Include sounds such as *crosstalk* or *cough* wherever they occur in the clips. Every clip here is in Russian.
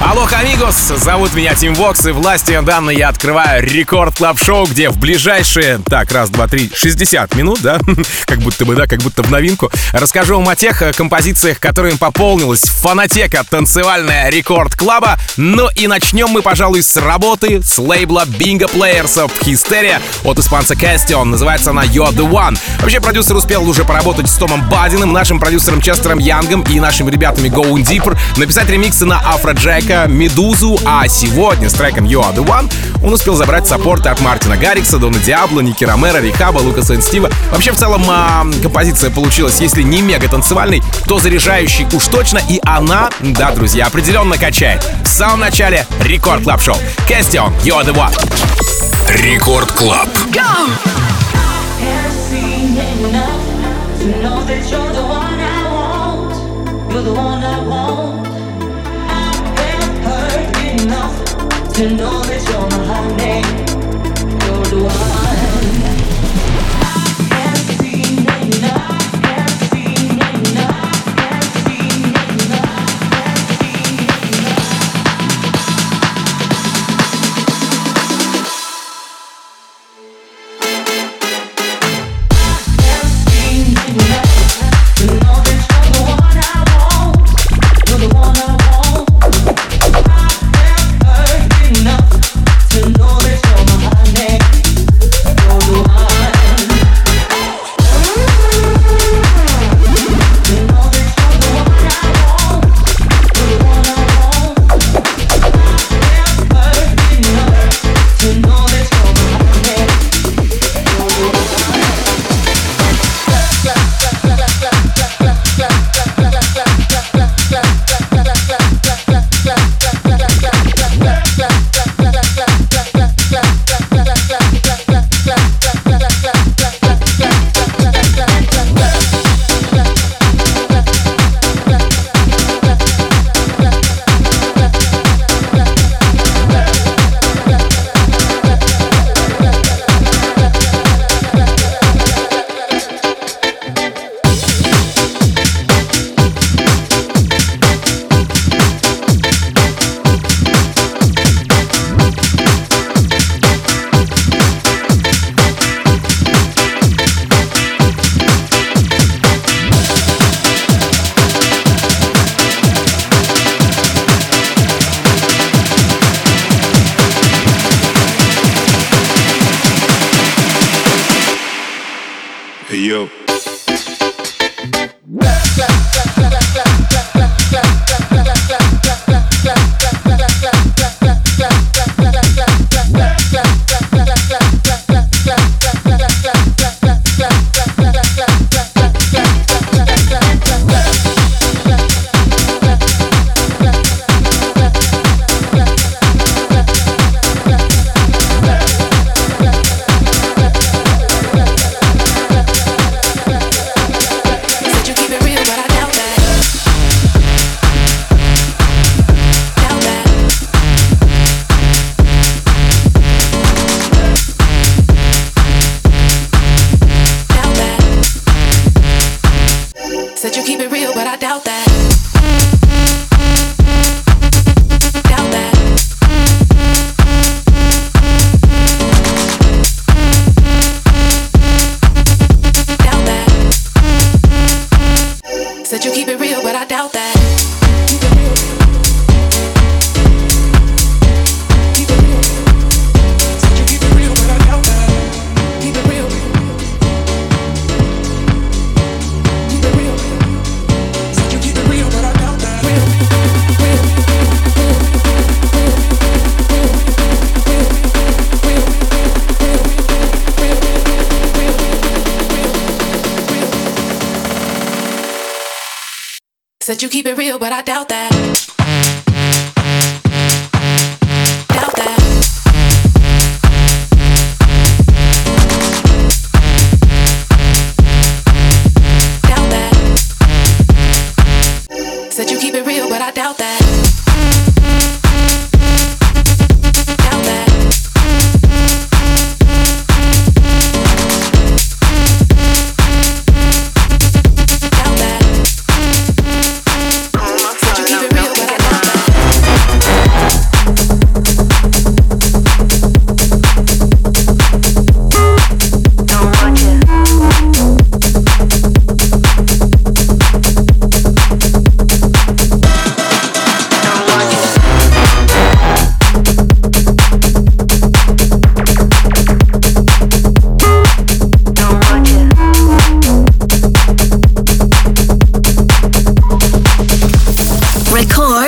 Hola, amigos! Зовут меня Team Vox, и власти данной я открываю Record Club Show где в ближайшие, так, раз, два, три, 60 минут, да? *laughs* как будто бы, да, как будто в новинку. Расскажу вам о тех э, композициях, которыми пополнилась фонотека танцевальная Record Club а. Ну и начнем мы, пожалуй, с работы с лейбла Bingo Players of Hysteria от испанца Castion. Называется она You're the One. Вообще, продюсер успел уже поработать с Томом Бадиным, нашим продюсером Честером Янгом и нашими ребятами Going Deeper, написать ремиксы на Afrojack трека «Медузу», а сегодня с треком «You are the one» он успел забрать саппорты от Мартина Гаррикса, Дона Диабло, Ники Ромеро, Рихаба, Лукаса и Стива. Вообще, в целом, а, композиция получилась, если не мега танцевальной, то заряжающей уж точно, и она, да, друзья, определенно качает. В самом начале Рекорд Клаб Шоу. Castion, You are the one. Record Club. You're the one I want. To know that you're my honey.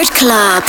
Club.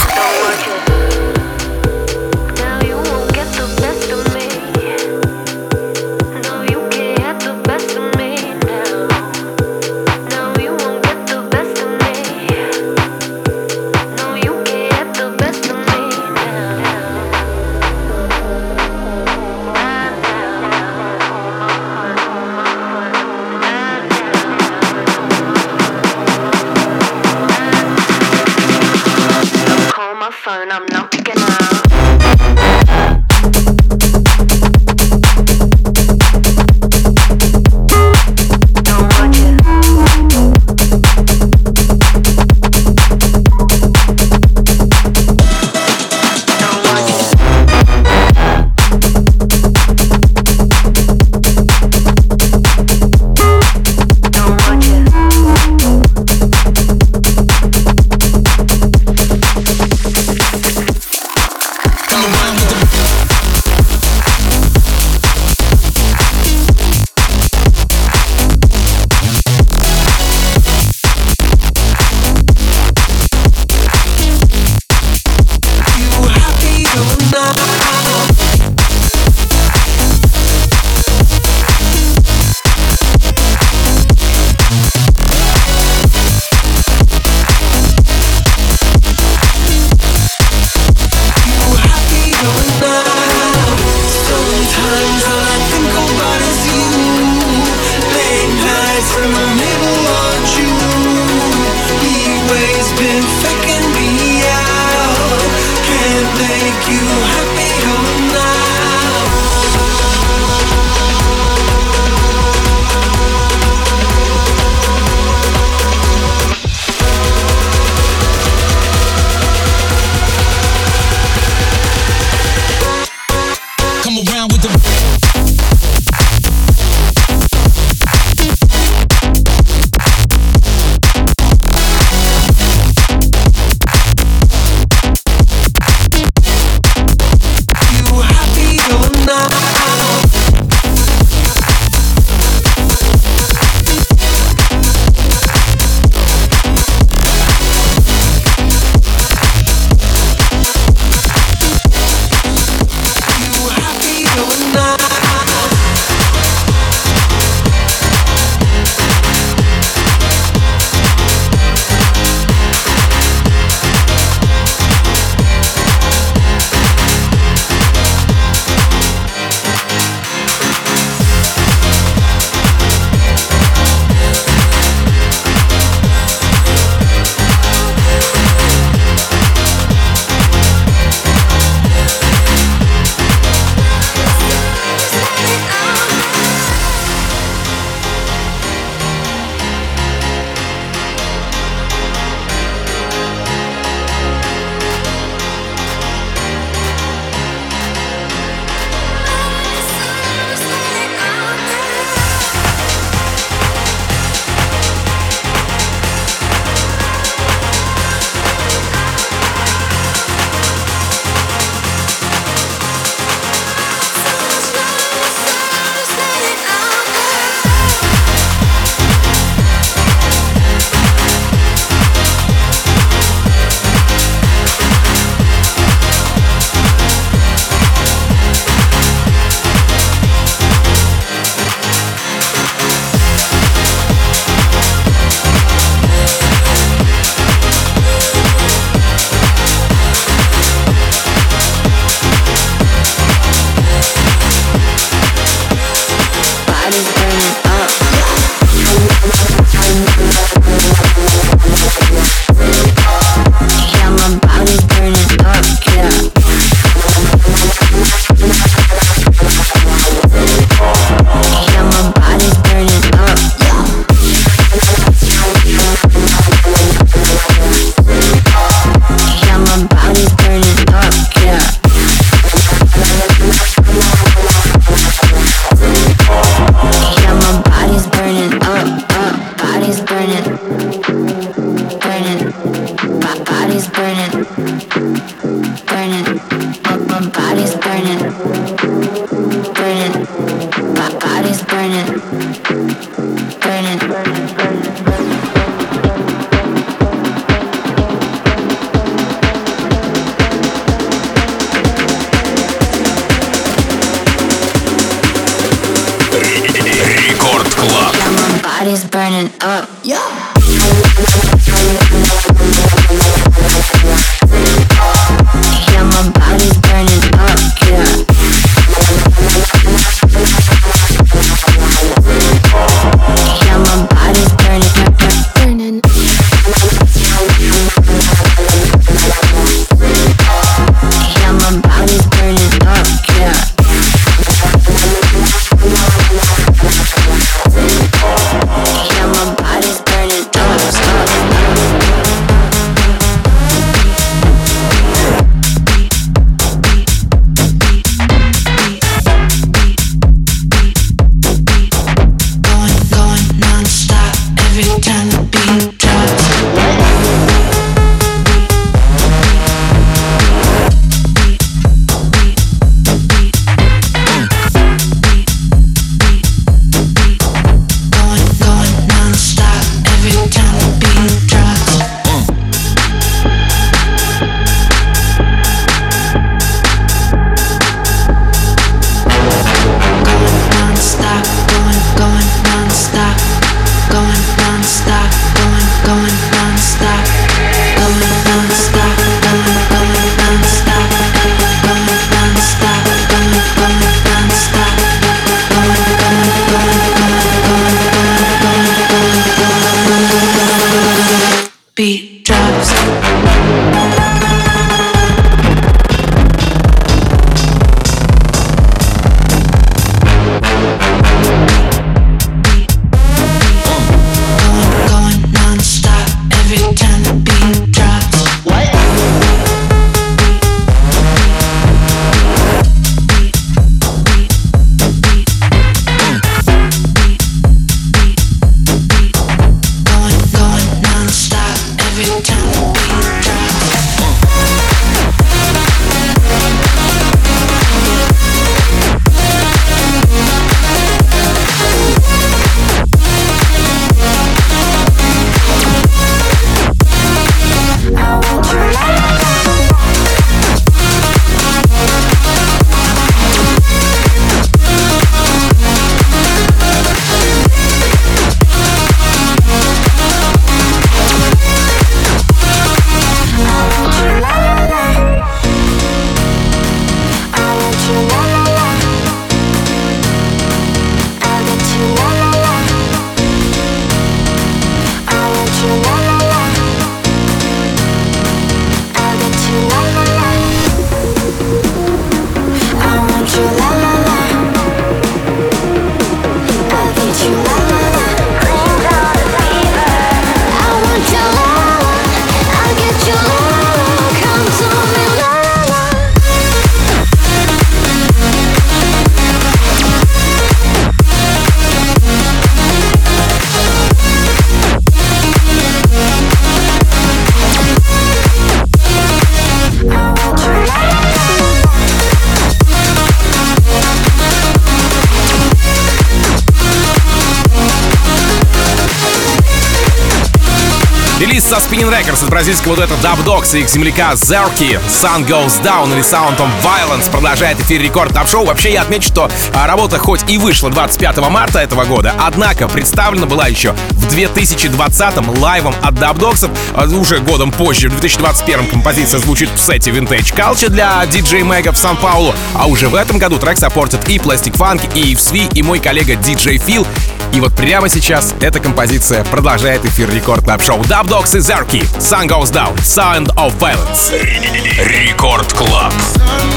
Records от бразильского дуэта Dub Dogs и их земляка Zerky Sun Goes Down или Sound of Violence продолжает эфир рекорд топ шоу Вообще я отмечу, что а, работа хоть и вышла 25 марта этого года, однако представлена была еще в 2020 лайвом от Dub Dogs. А, Уже годом позже, в 2021 композиция звучит в сете Vintage Culture для DJ Mega в Сан-Паулу. А уже в этом году трек саппортит и Plastic Funk, и EFSV, и мой коллега DJ Phil. И вот прямо сейчас эта композиция продолжает эфир Record Club Show Dubdogz и Zerky. Sun Goes Down. Sound of Violence. Record Club. When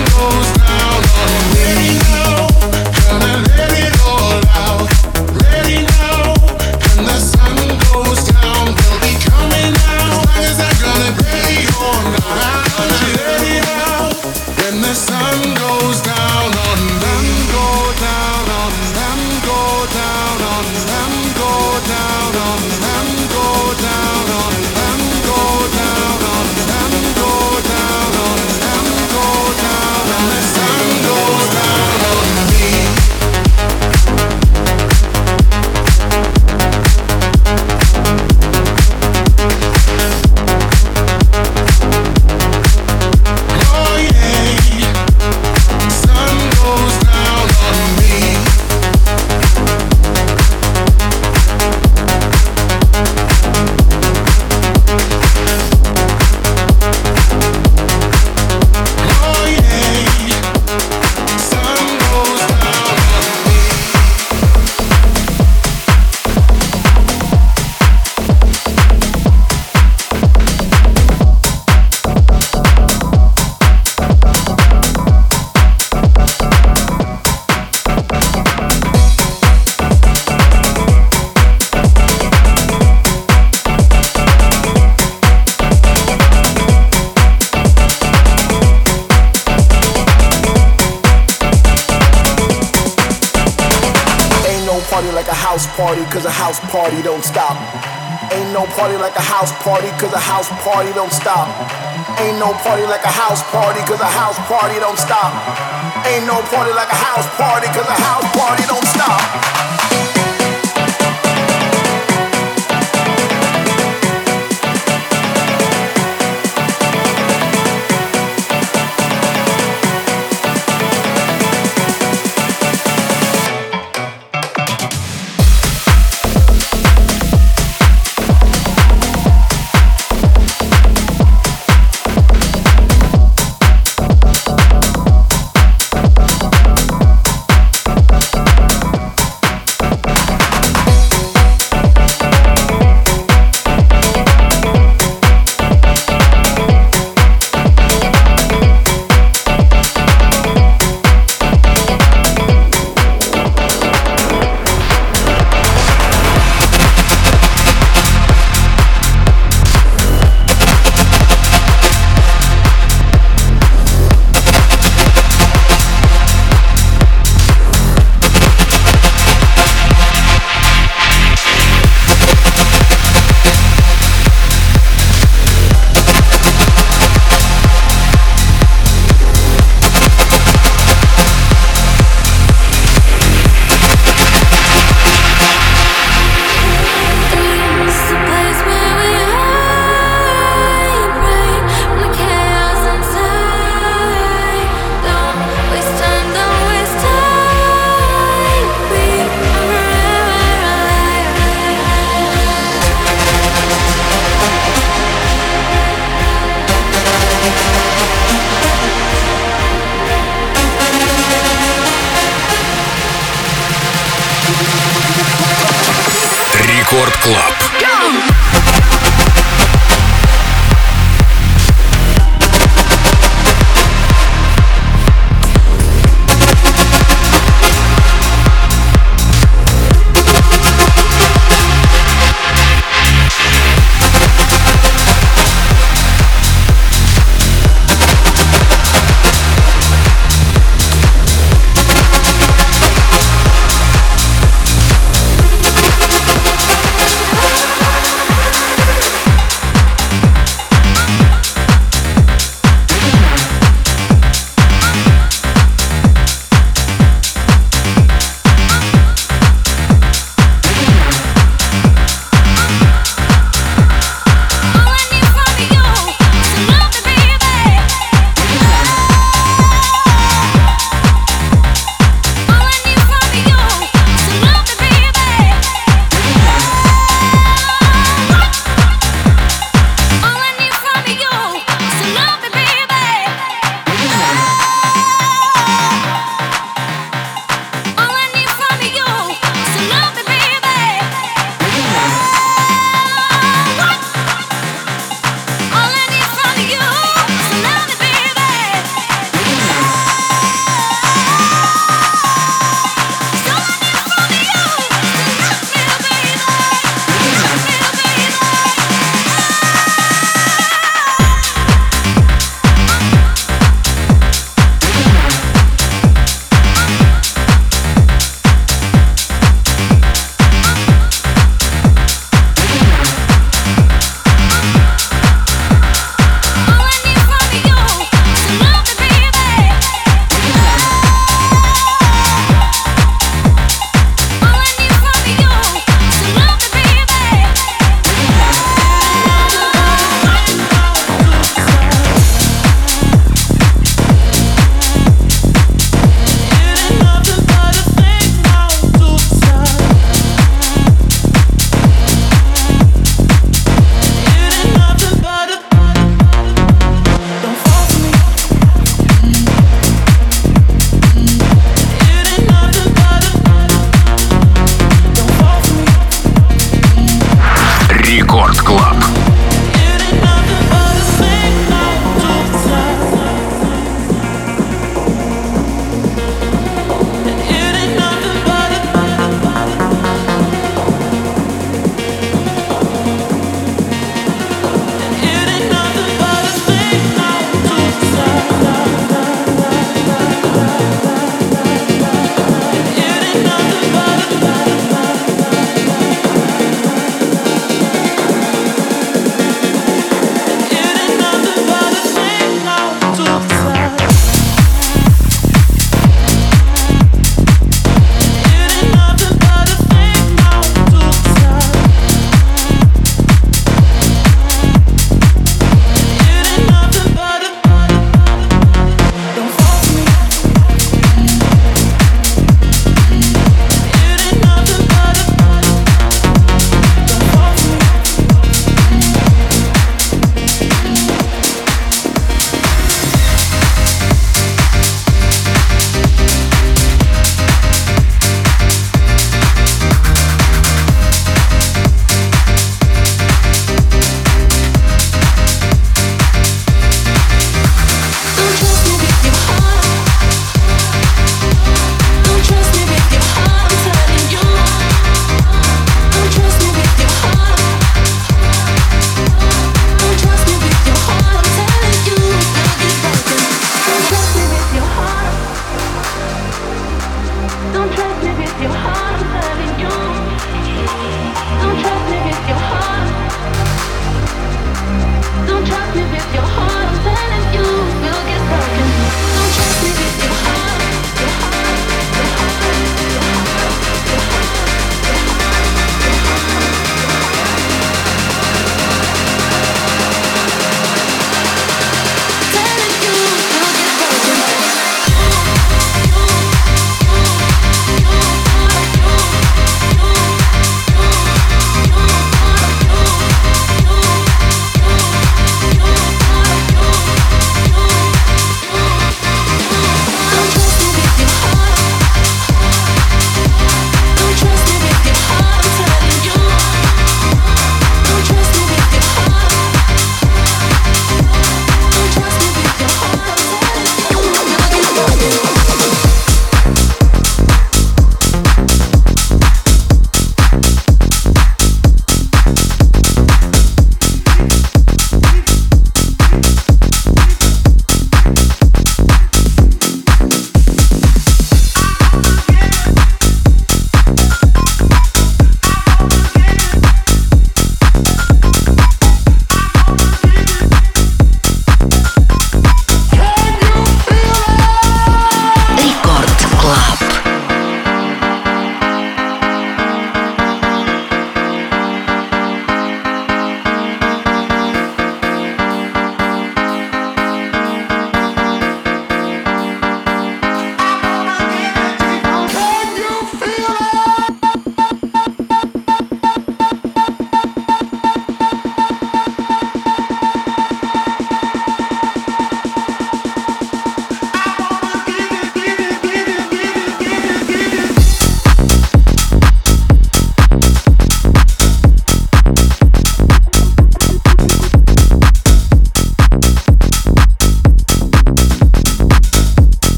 wanted like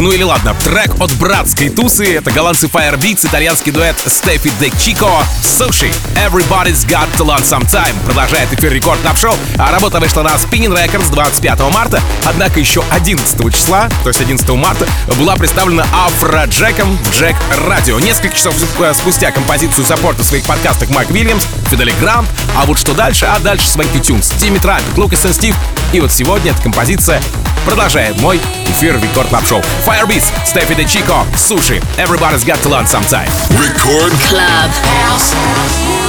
ну или ладно, трек от братской тусы. Это голландцы Firebeatz, итальянский дуэт Steffy De Cicco, Sushy. Everybody's got to learn sometime. Продолжает эфир Record Club Show. А работа вышла на Spinnin' Records 25 марта. Однако еще 11 числа, то есть 11 марта, была представлена Afrojack ом в Jacked Radio. Несколько часов спустя композицию саппортал в своих подкастах Mike Williams, Fedde Le Grand. А вот что дальше? А дальше Swanky Tunes, Timmy Trumpet, Лукас и Стив. И вот сегодня эта композиция продолжает мой эфир в Record Club Show. Firebeatz, Steffy De Cicco, Sushy. Everybody's got to learn sometime. Record Club House.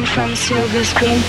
From silver screen.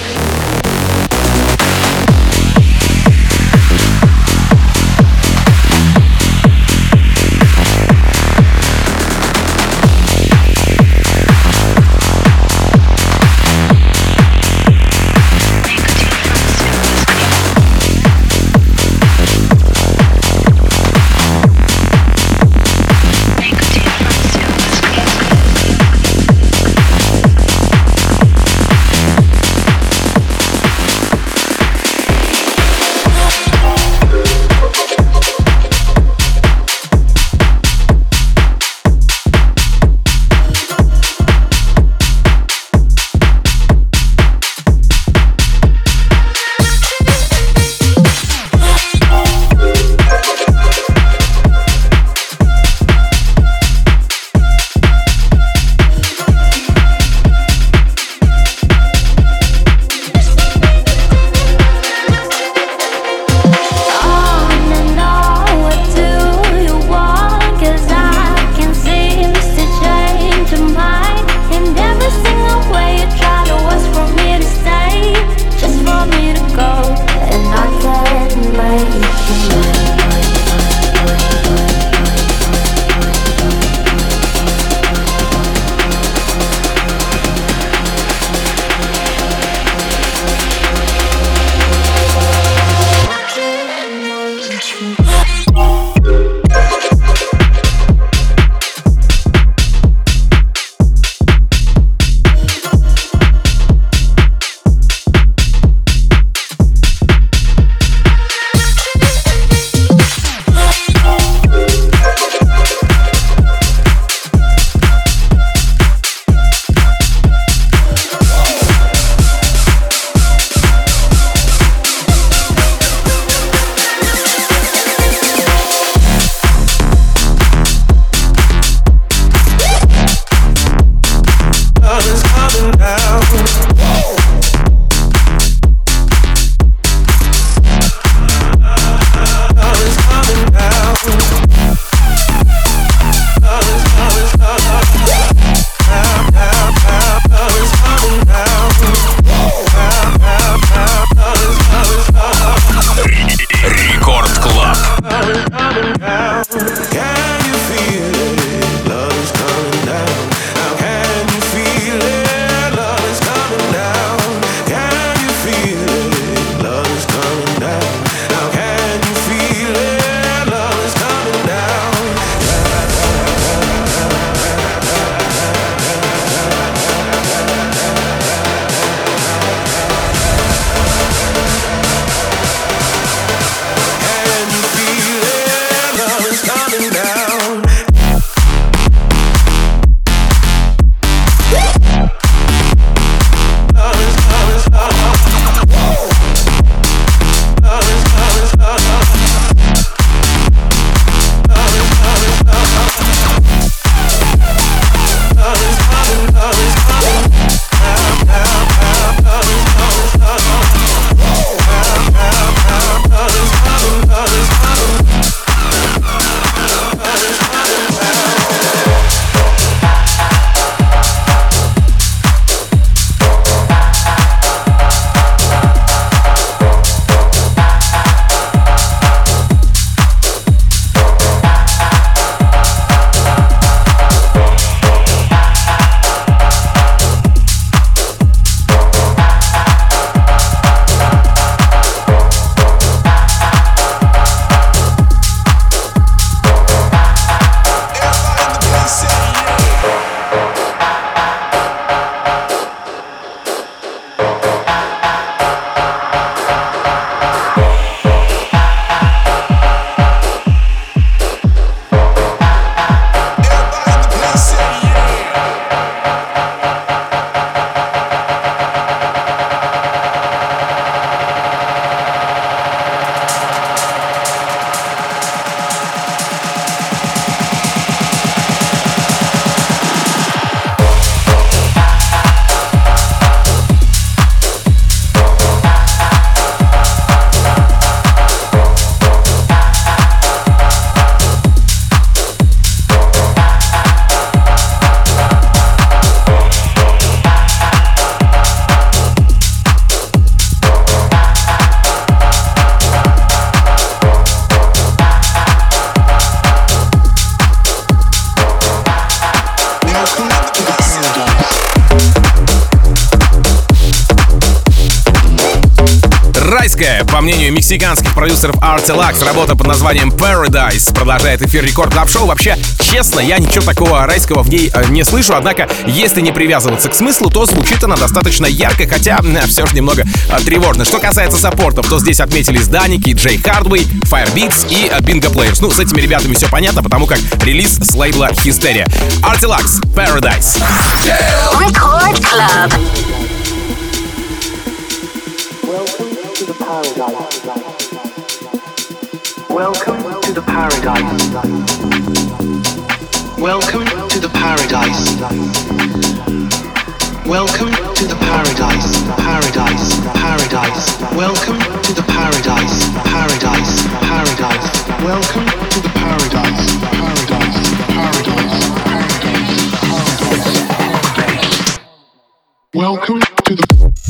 Мексиканских продюсеров Artilax, работа под названием Paradise продолжает эфир Record Club Show. Вообще, честно, я ничего такого райского в ней э, не слышу, однако, если не привязываться к смыслу, то звучит она достаточно ярко, хотя э, все же немного э, тревожно. Что касается саппортов, то здесь отметились Dannic, Jay Hardway, Firebeatz и Bingo Players. Ну, с этими ребятами все понятно, потому как релиз с лейбла Hysteria. Artilax, Paradise. Record Club. Welcome to the paradise. Welcome to the paradise. Welcome to the paradise. Welcome to the paradise. Paradise. Paradise. Welcome to the paradise. Paradise. Paradise. Welcome to the paradise, paradise. Paradise. Paradise. Paradise. Welcome to the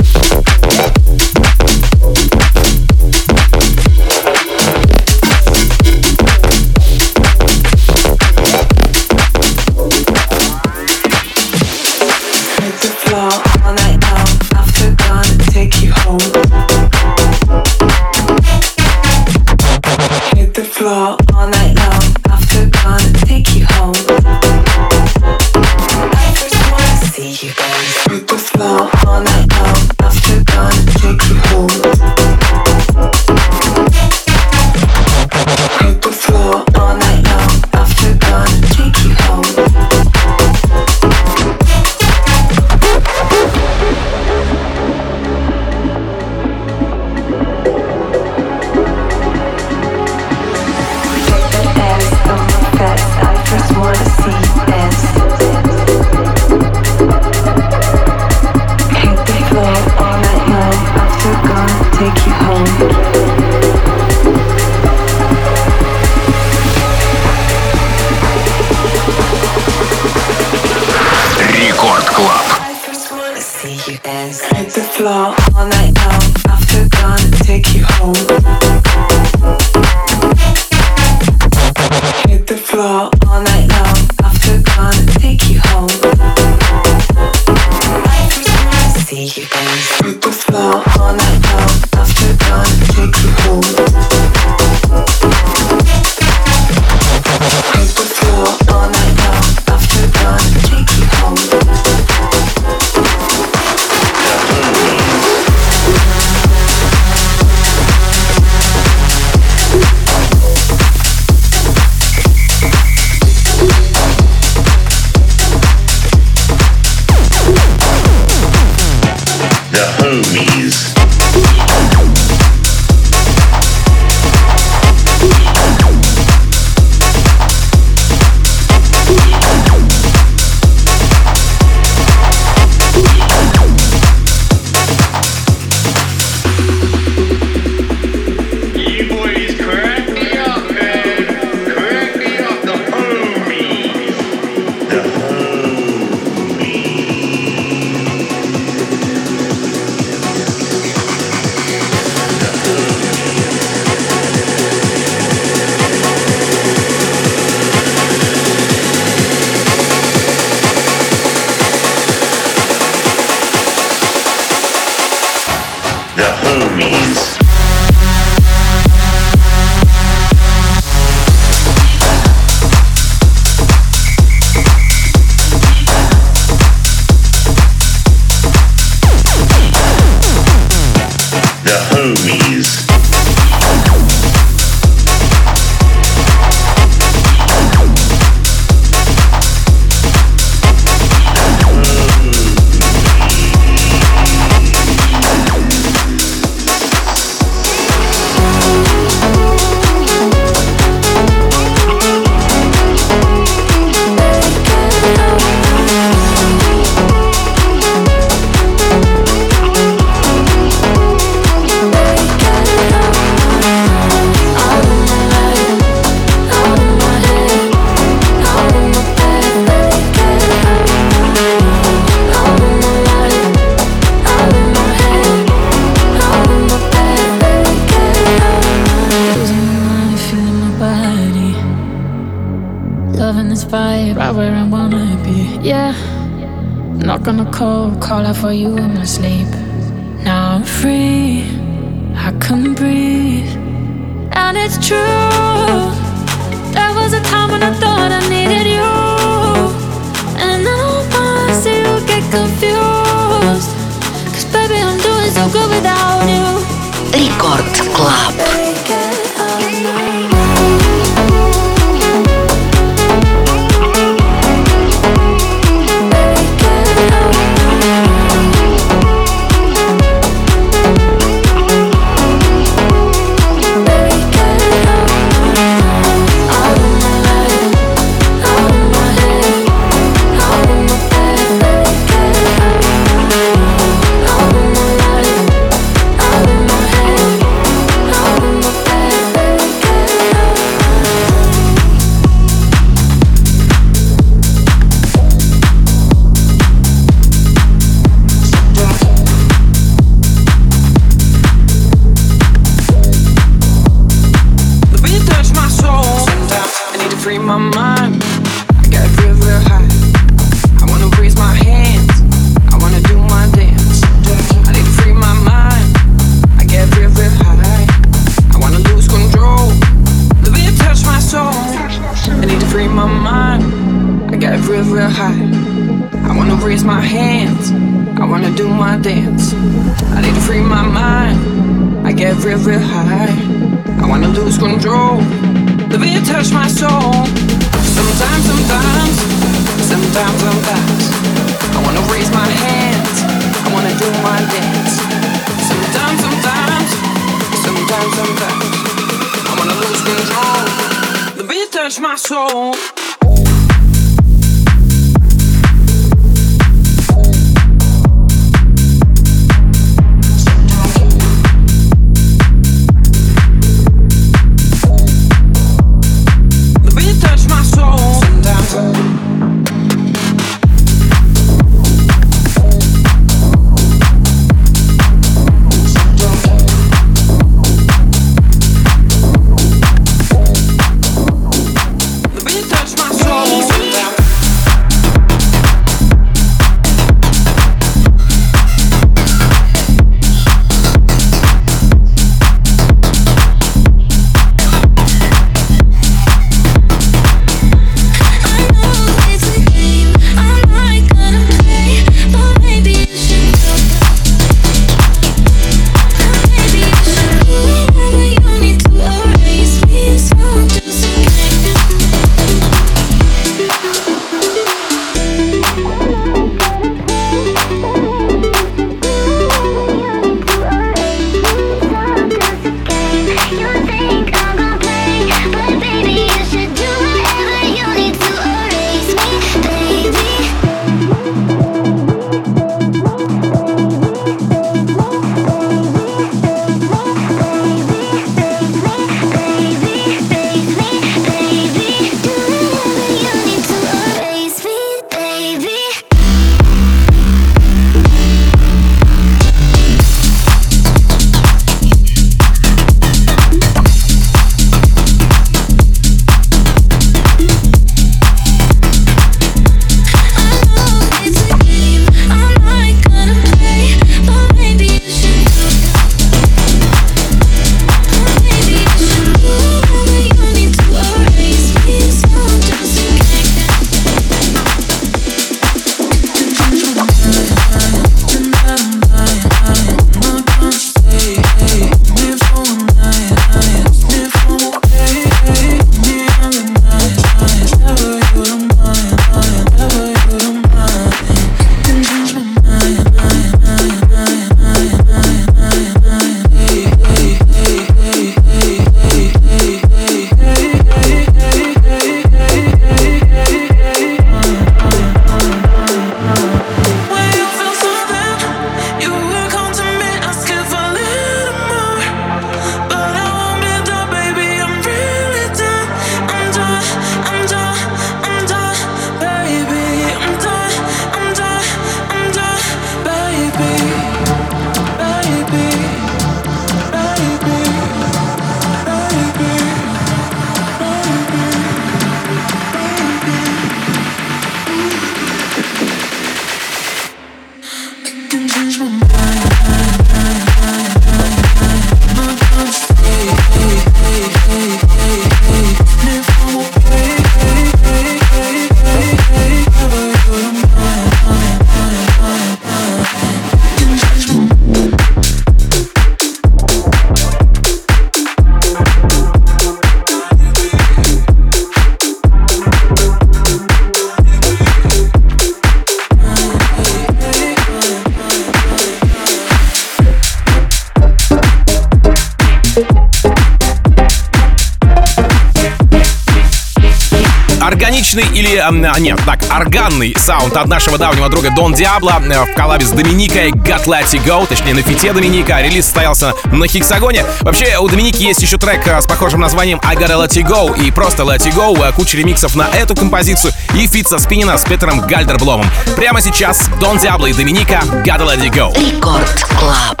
а, нет, так, органный саунд от нашего давнего друга Don Diablo э, в коллабе с Доминикой Gotta Let You Go, точнее на фите Доминика. Релиз состоялся на Hexagon е. Вообще, у Доминики есть еще трек э, с похожим названием I Gotta Let You Go и просто Let You Go, э, куча ремиксов на эту композицию и фит со Spinnin' а с Питером Гальдербломом. Прямо сейчас Don Diablo и Доминика Gotta Let You Go. Record Club.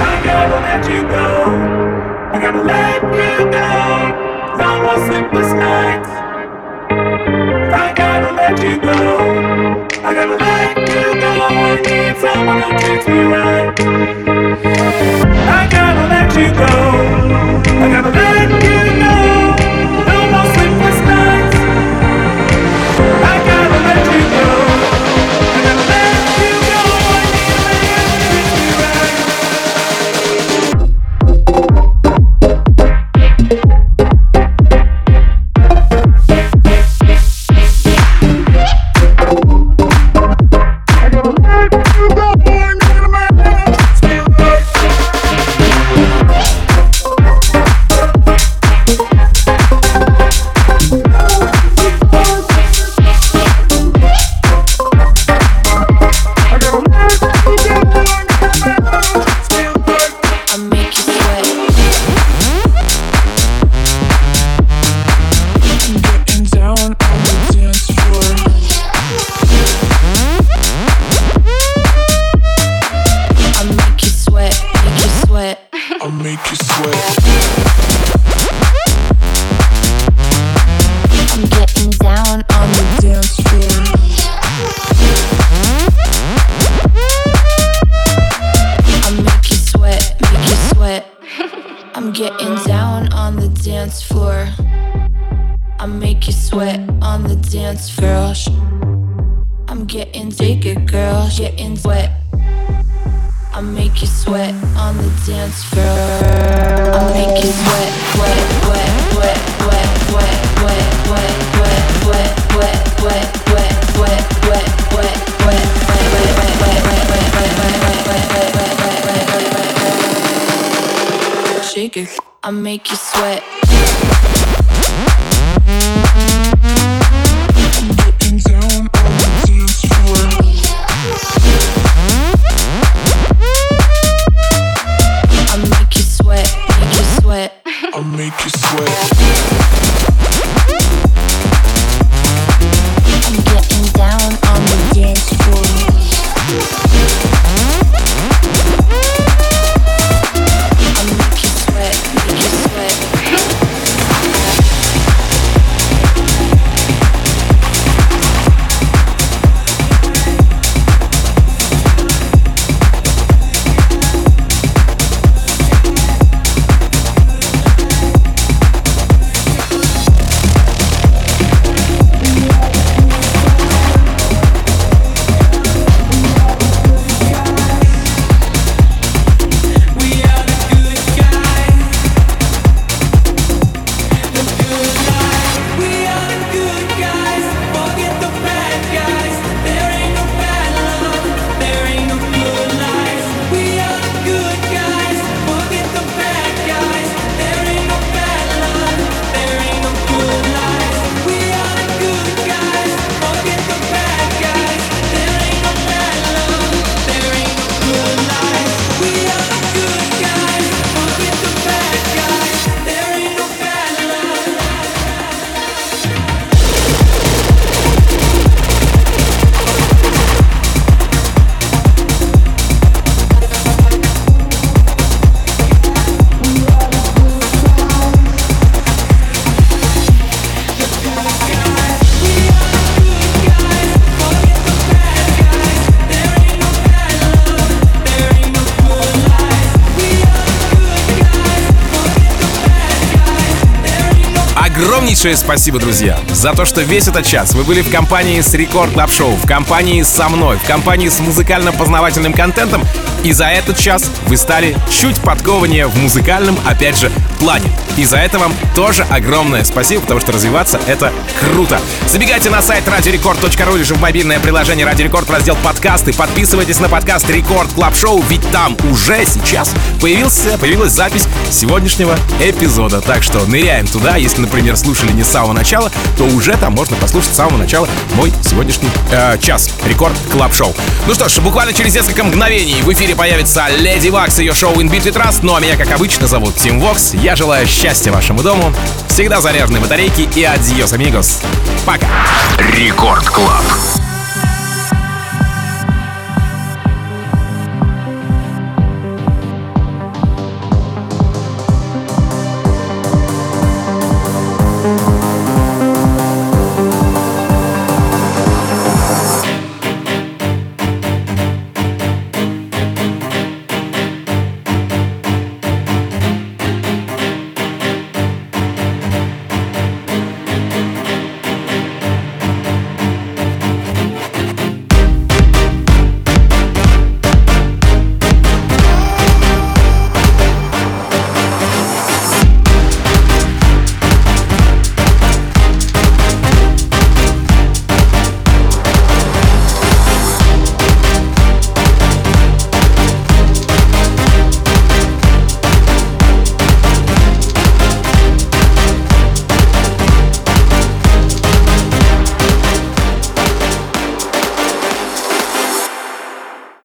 I gotta let Thank you. Огромнейшее спасибо, друзья, за то, что весь этот час вы были в компании с Record Club Show, в компании со мной, в компании с музыкально-познавательным контентом. И за этот час вы стали чуть подкованнее в музыкальном, опять же, плане. И за это вам тоже огромное спасибо, потому что развиваться — это круто. Забегайте на сайт радиорекорд.ру или же в мобильное приложение Радио Рекорд, раздел подкасты. Подписывайтесь на подкаст Record Club Show, ведь там уже сейчас появился, появилась запись сегодняшнего эпизода. Так что ныряем туда, если, например, слушаете слушали не с самого начала, то уже там можно послушать с самого начала мой сегодняшний э, час. Record Club Show. Ну что ж, буквально через несколько мгновений в эфире появится Lady Waks и ее шоу In Beat We Trust. Ну а меня, как обычно, зовут Team Vox. Я желаю счастья вашему дому, всегда заряженной батарейки и adiós, amigos. Пока. Record Club.